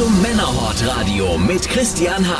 Zum Männerhort Radio mit Christian Harten.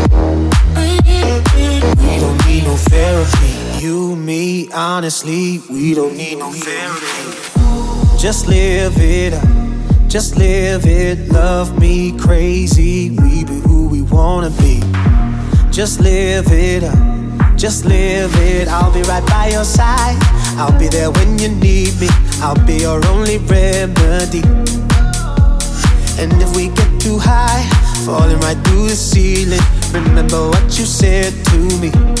Need no therapy. You, me, honestly, we don't need no therapy. Just live it up. Just live it, love me crazy. We be who we wanna be. Just live it up, just live it. I'll be right by your side. I'll be there when you need me. I'll be your only remedy. And if we get too high, falling right through the ceiling, remember what you said to me.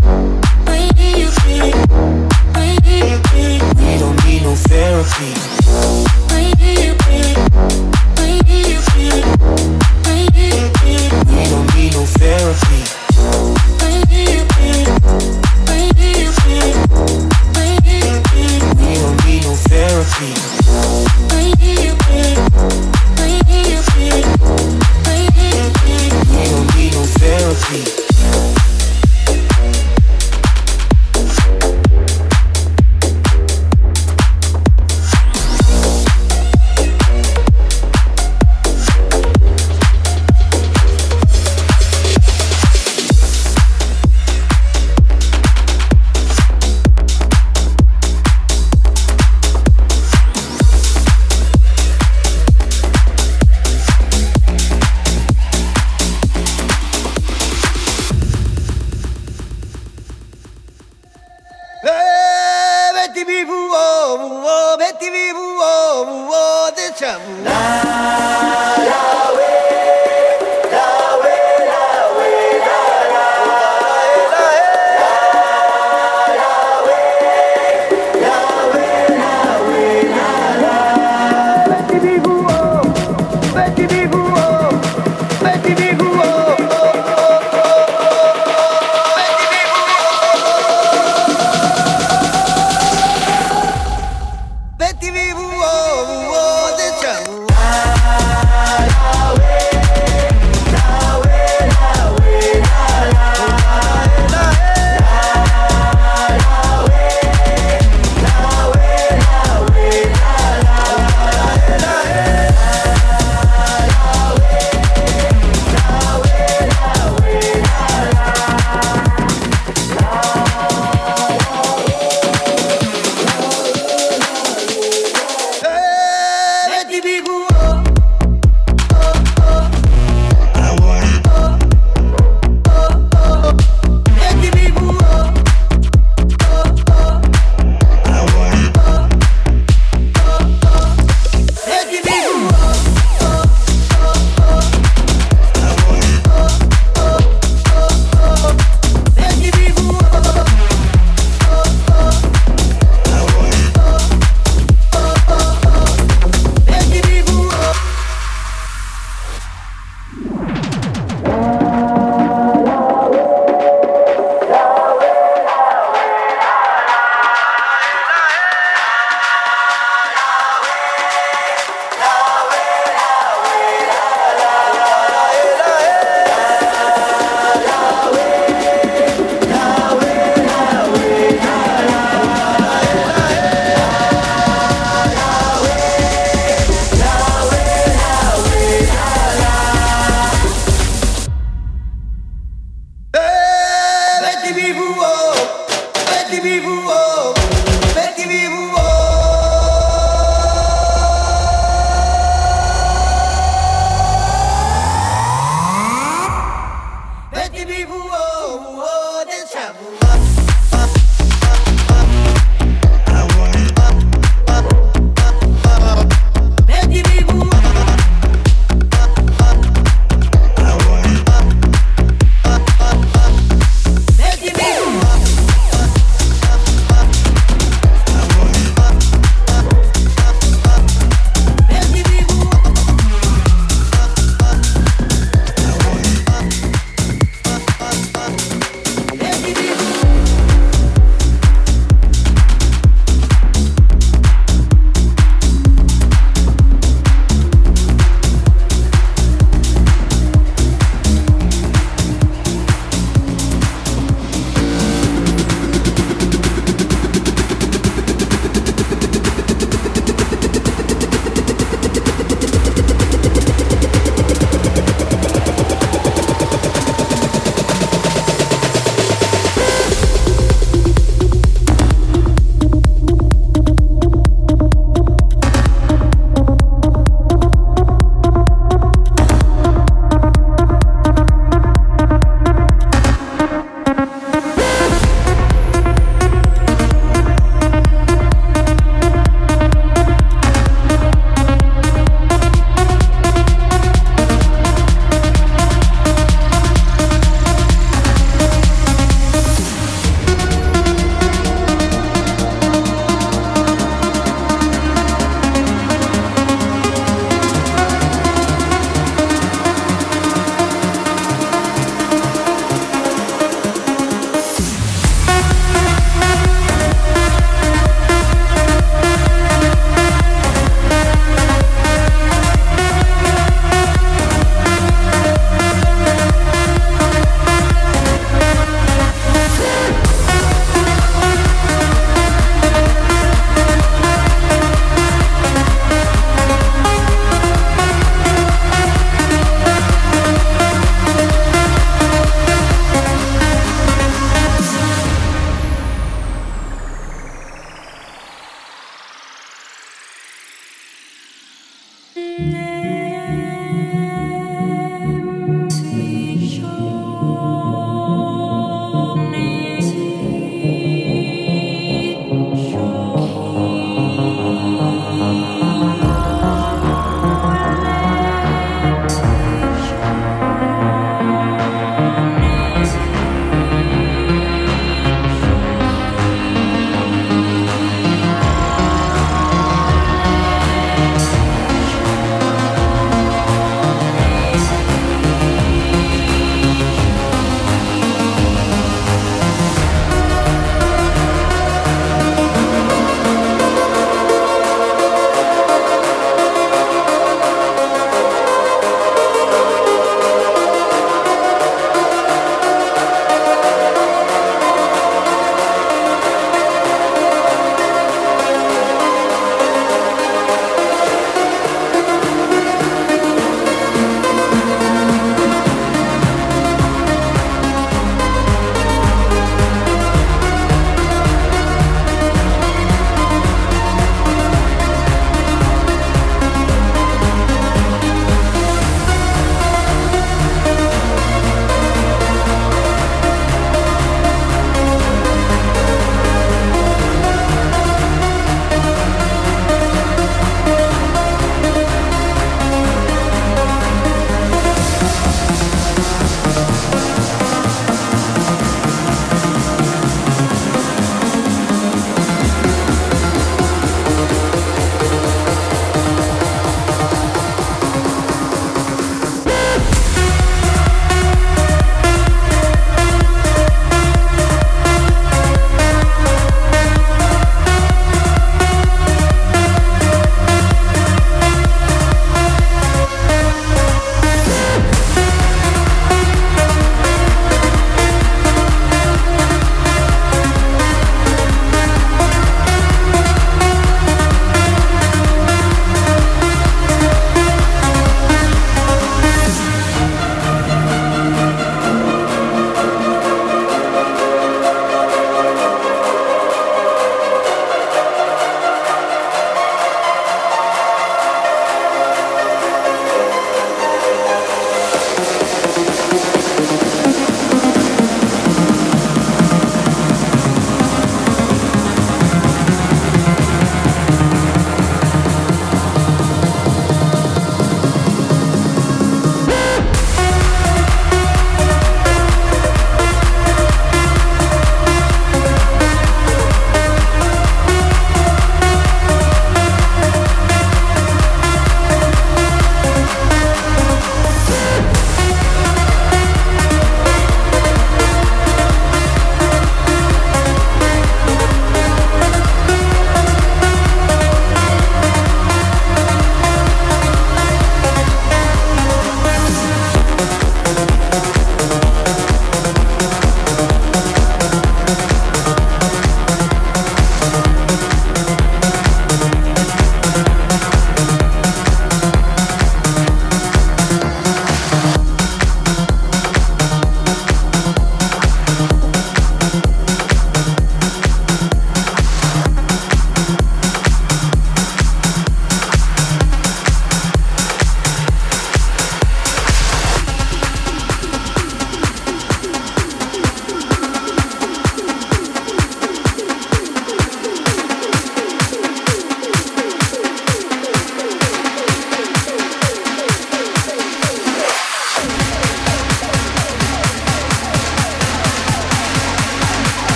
We don't need no therapy.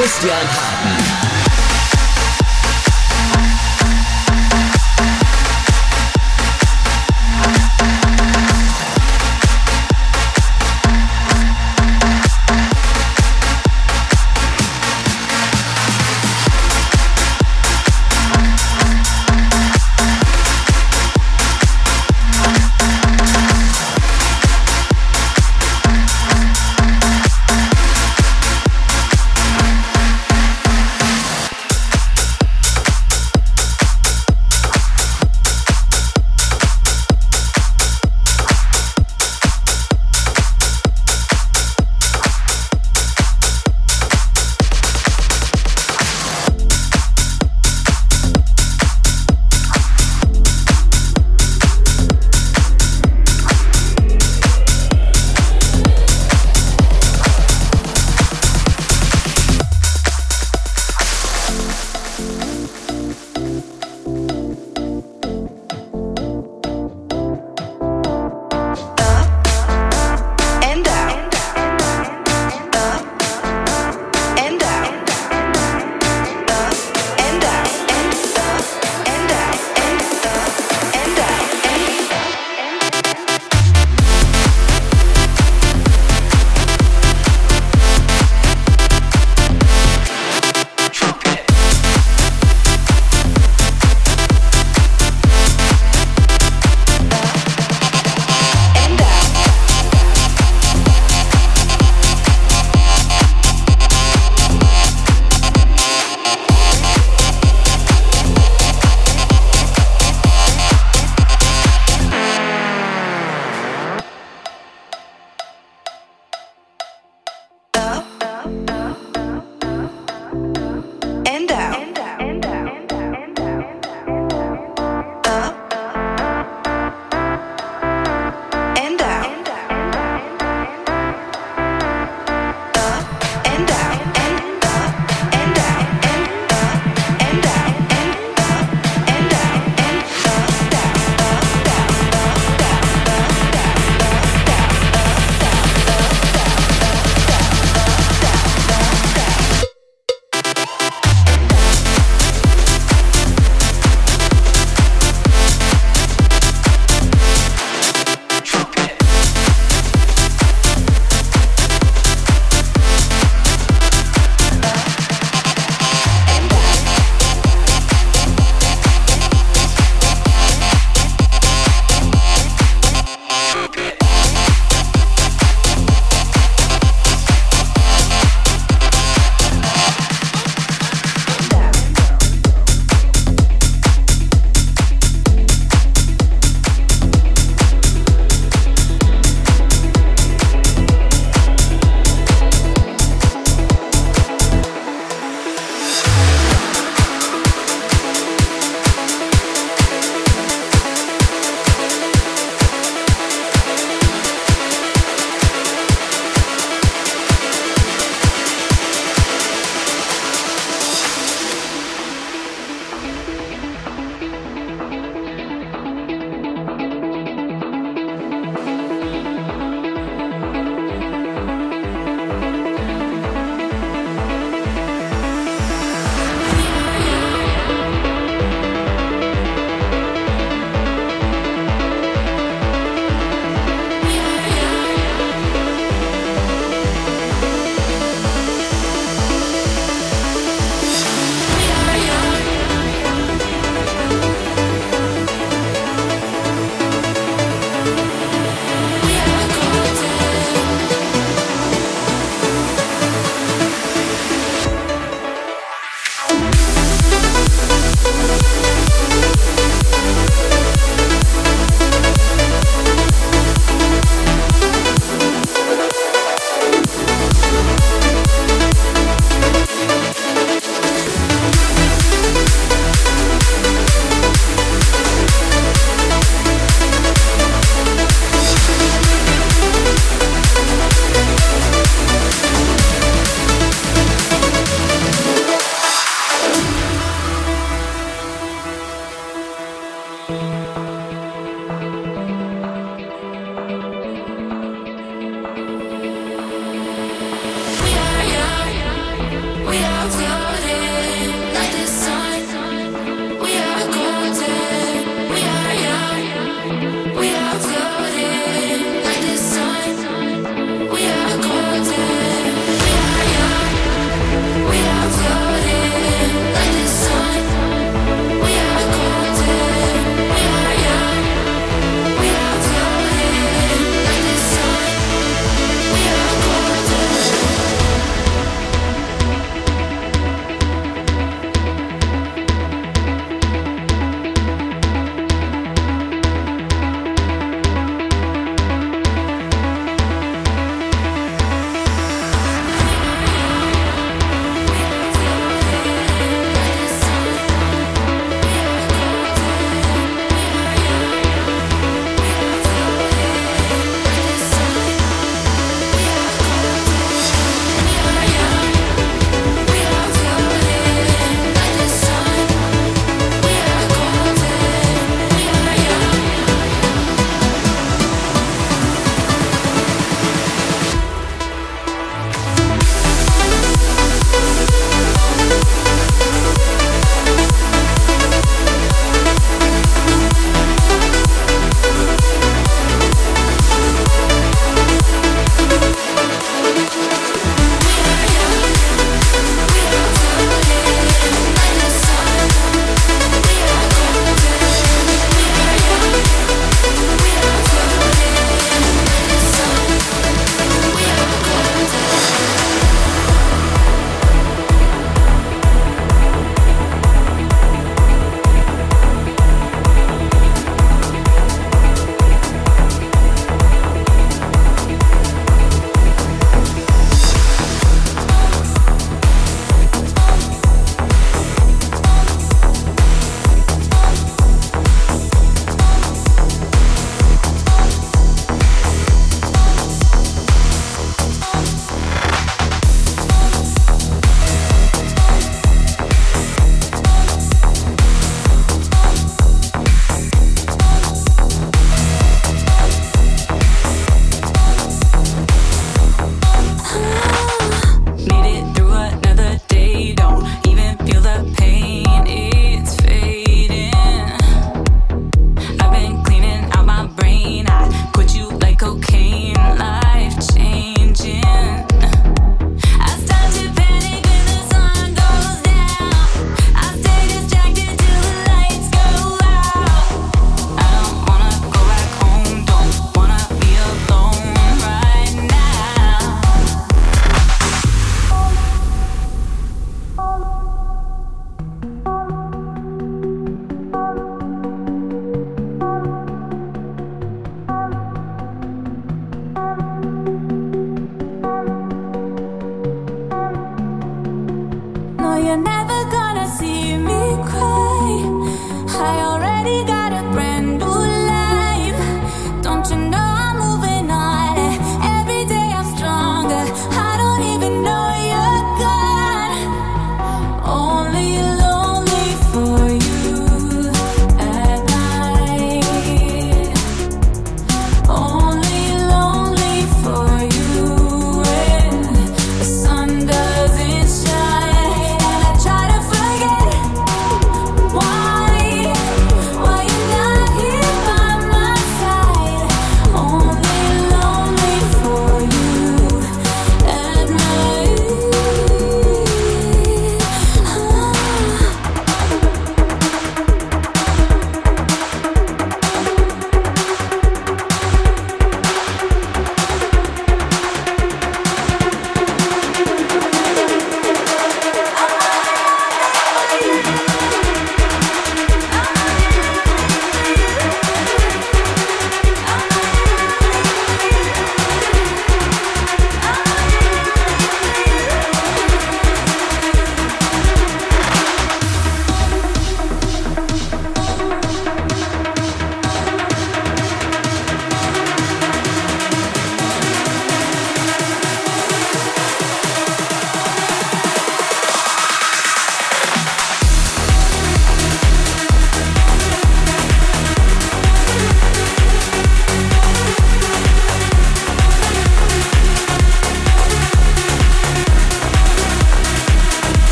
Christian Harten.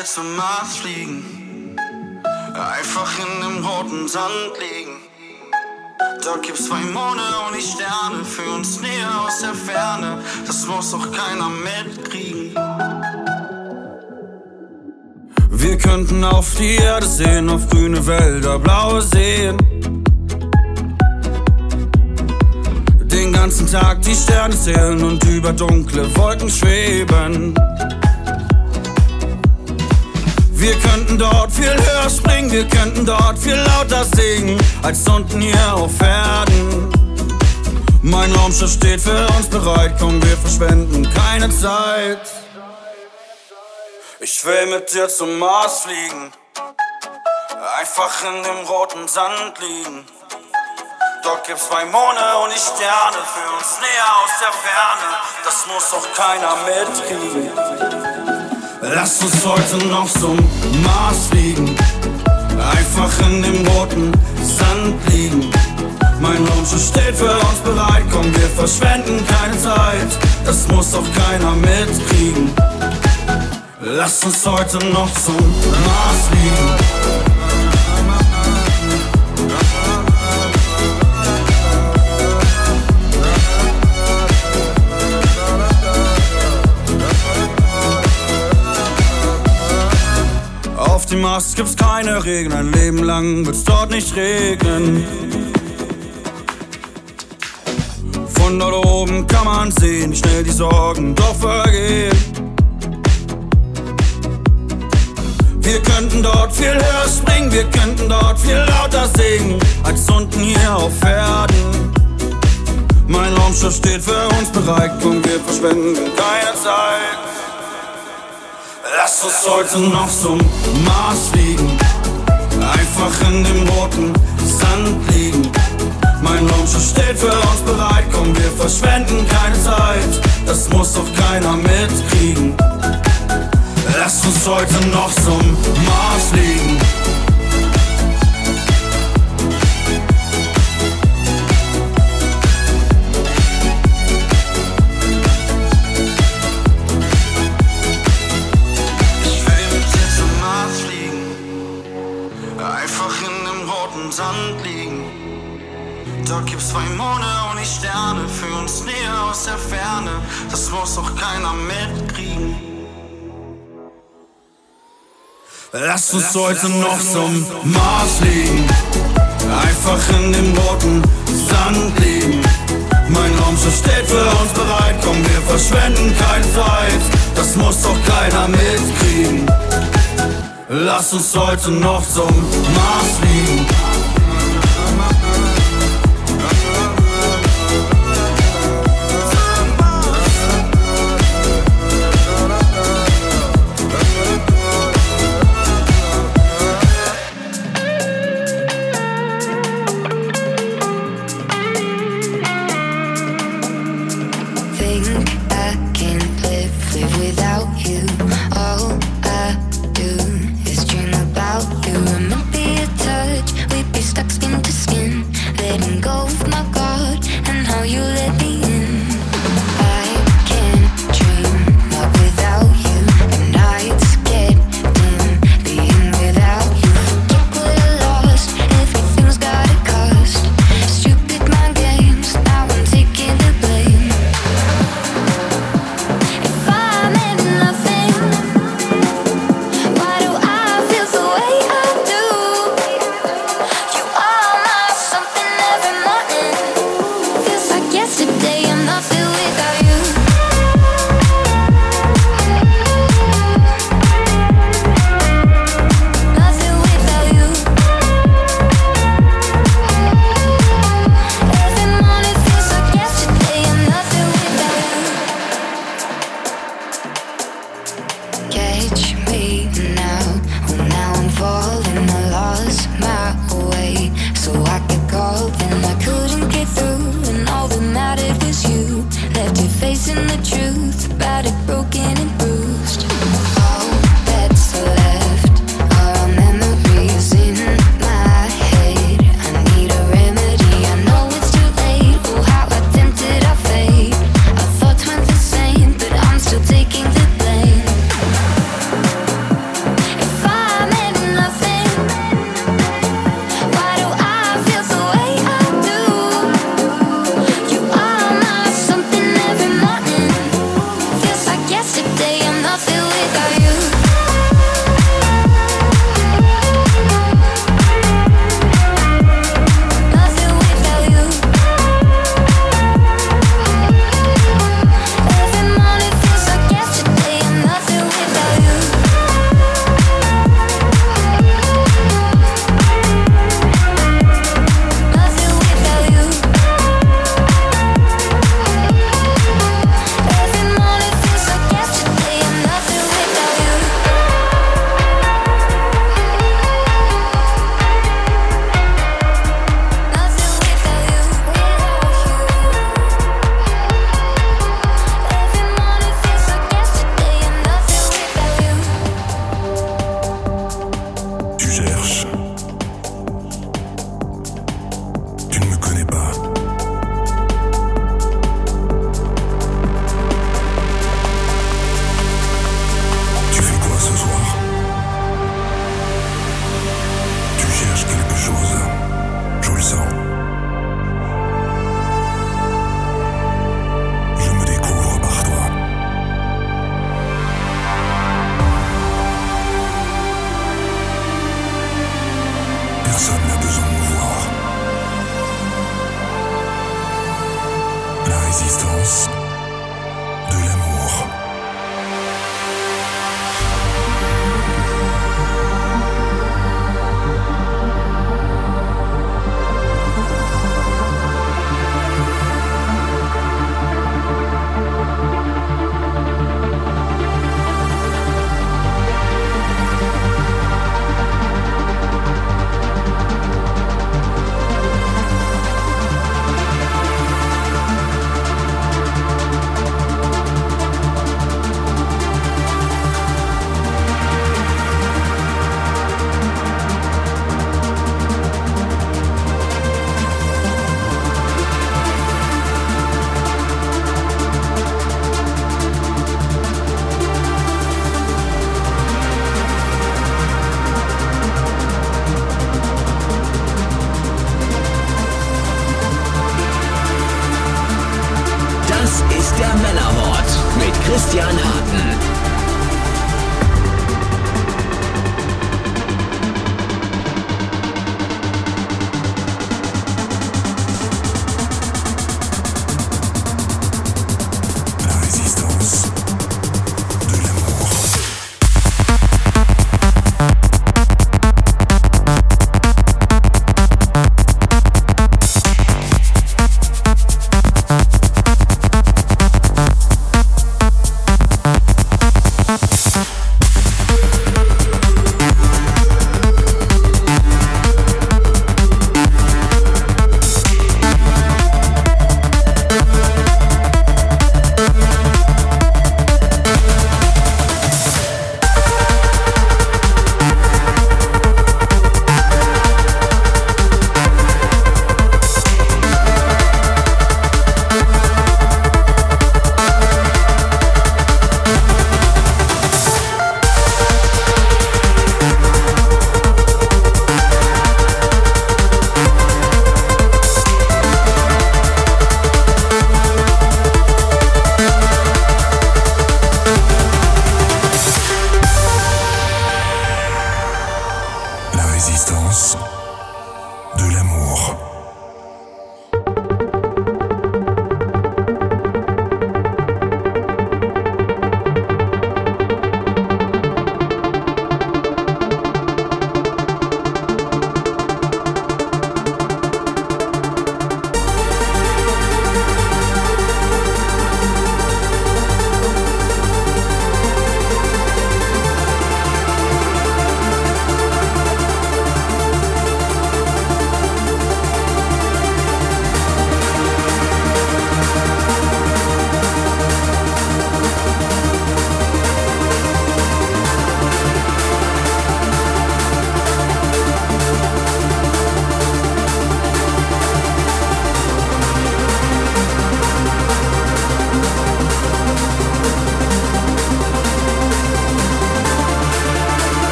Dir zum Mars fliegen, einfach in dem roten Sand liegen. Dort gibt's zwei Monde und die Sterne für uns näher aus der Ferne. Das muss doch keiner mitkriegen. Wir könnten auf die Erde sehen, auf grüne Wälder, blaue Seen. Den ganzen Tag die Sterne zählen und über dunkle Wolken schweben. Wir könnten dort viel höher springen, wir könnten dort viel lauter singen, als unten hier auf Erden. Mein Raumschiff steht für uns bereit, komm, wir verschwenden keine Zeit. Ich will mit dir zum Mars fliegen, einfach in dem roten Sand liegen. Dort gibt's zwei Monde und die Sterne für uns näher aus der Ferne. Das muss doch keiner mitkriegen. Lass uns heute noch zum Mars fliegen. Einfach in dem roten Sand liegen. Mein Raumschiff steht für uns bereit. Komm, wir verschwenden keine Zeit. Das muss doch keiner mitkriegen. Lass uns heute noch zum Mars fliegen. Dem Mars gibt's keine Regen, ein Leben lang wird's dort nicht regnen. Von dort oben kann man sehen, wie schnell die Sorgen doch vergehen. Wir könnten dort viel höher springen, wir könnten dort viel lauter singen, als unten hier auf Erden. Mein Raumschiff steht für uns bereit und wir verschwenden keine Zeit. Lass uns heute noch zum Mars fliegen. Einfach in dem roten Sand liegen. Mein Raumschiff steht für uns bereit, komm, wir verschwenden keine Zeit. Das muss doch keiner mitkriegen. Lass uns heute noch zum Mars fliegen. Zwei Monde und die Sterne für uns näher aus der Ferne. Das muss doch keiner mitkriegen. Lass uns heute noch zum Mars fliegen. Einfach in dem roten Sand liegen. Mein Raumschiff steht für uns bereit. Komm, wir verschwenden keine Zeit. Das muss doch keiner mitkriegen. Lass uns heute noch zum Mars fliegen.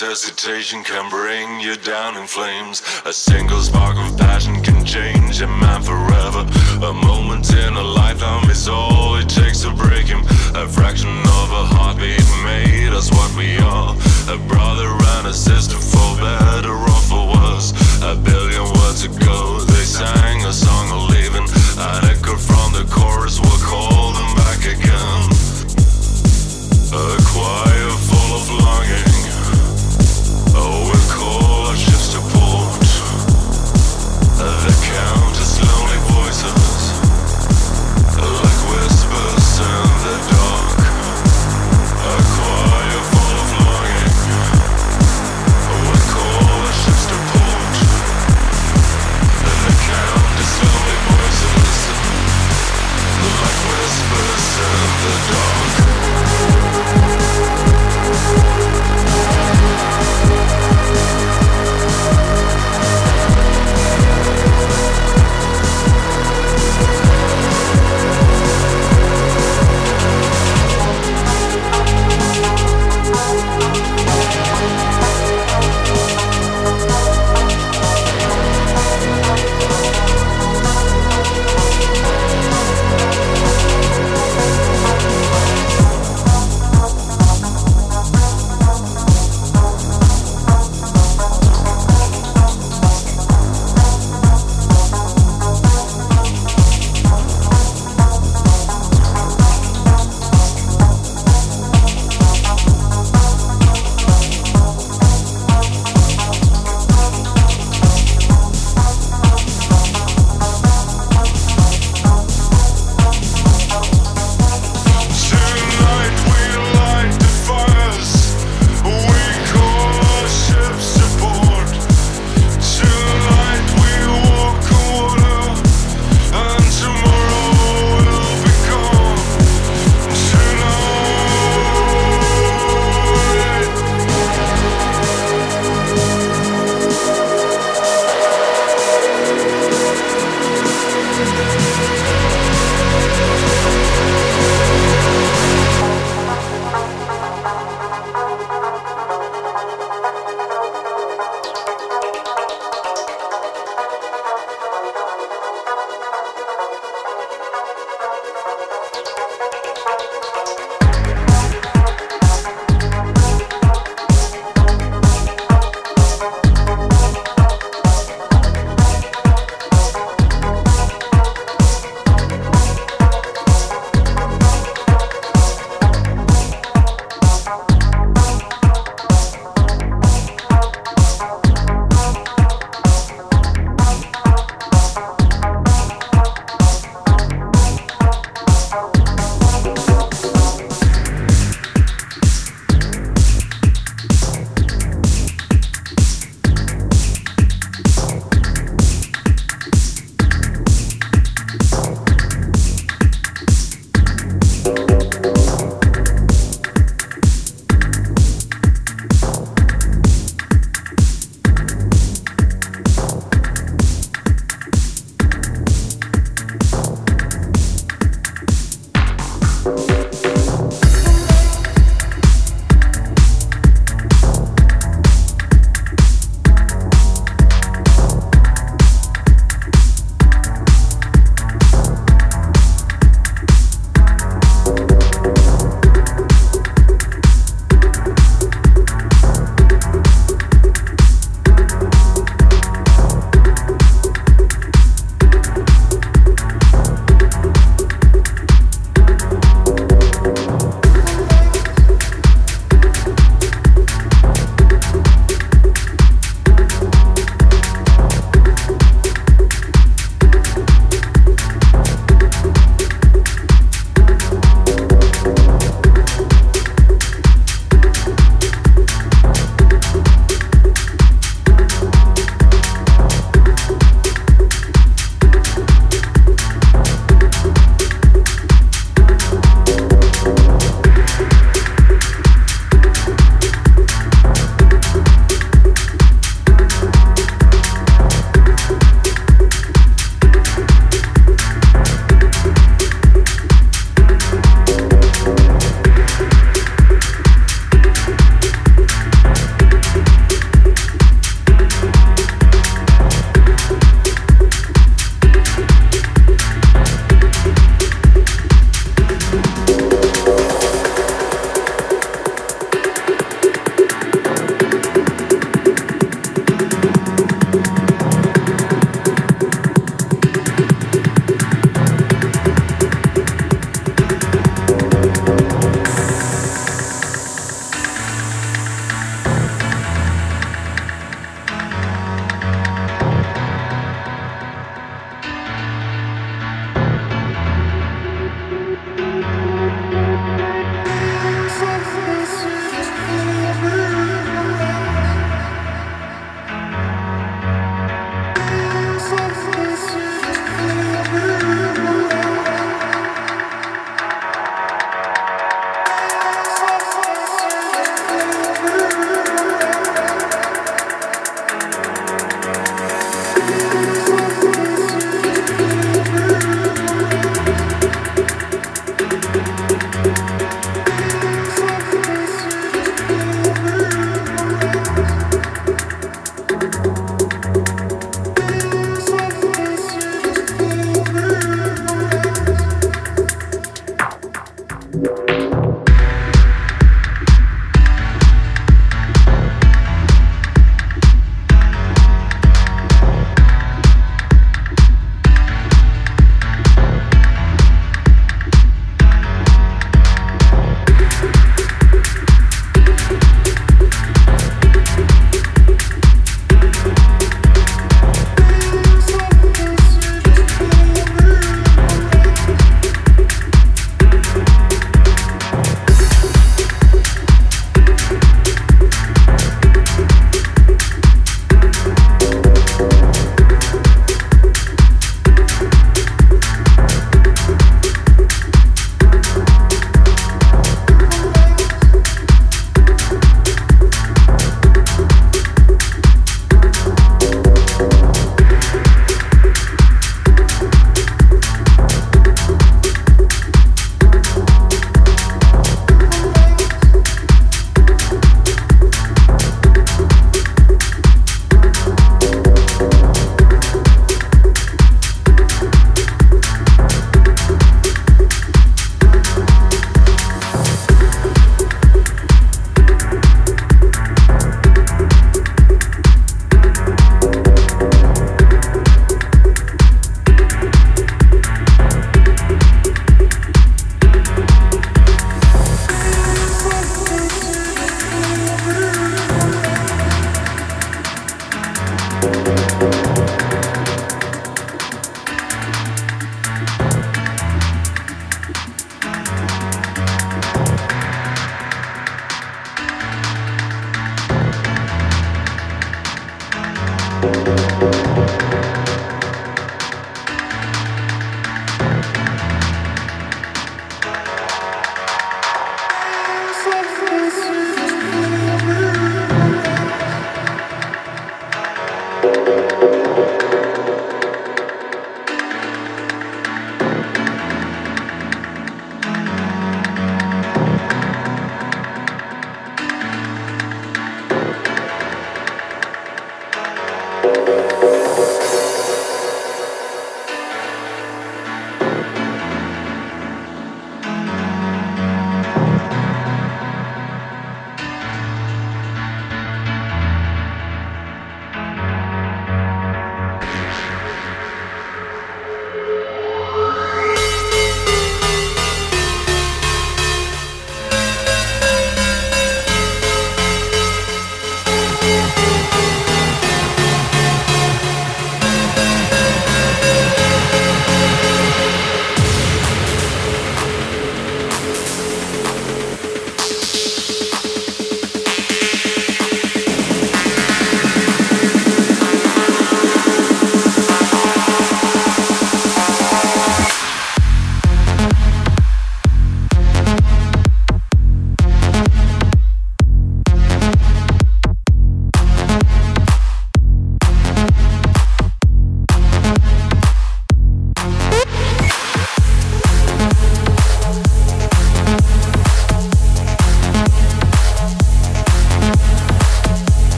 Hesitation can bring you down in flames. A single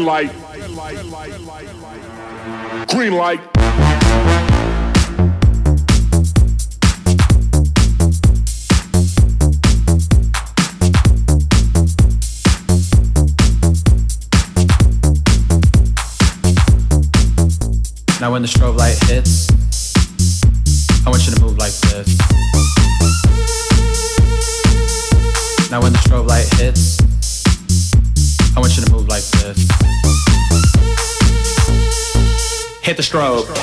Red light. Green light. Now when the strobe light hits strobe.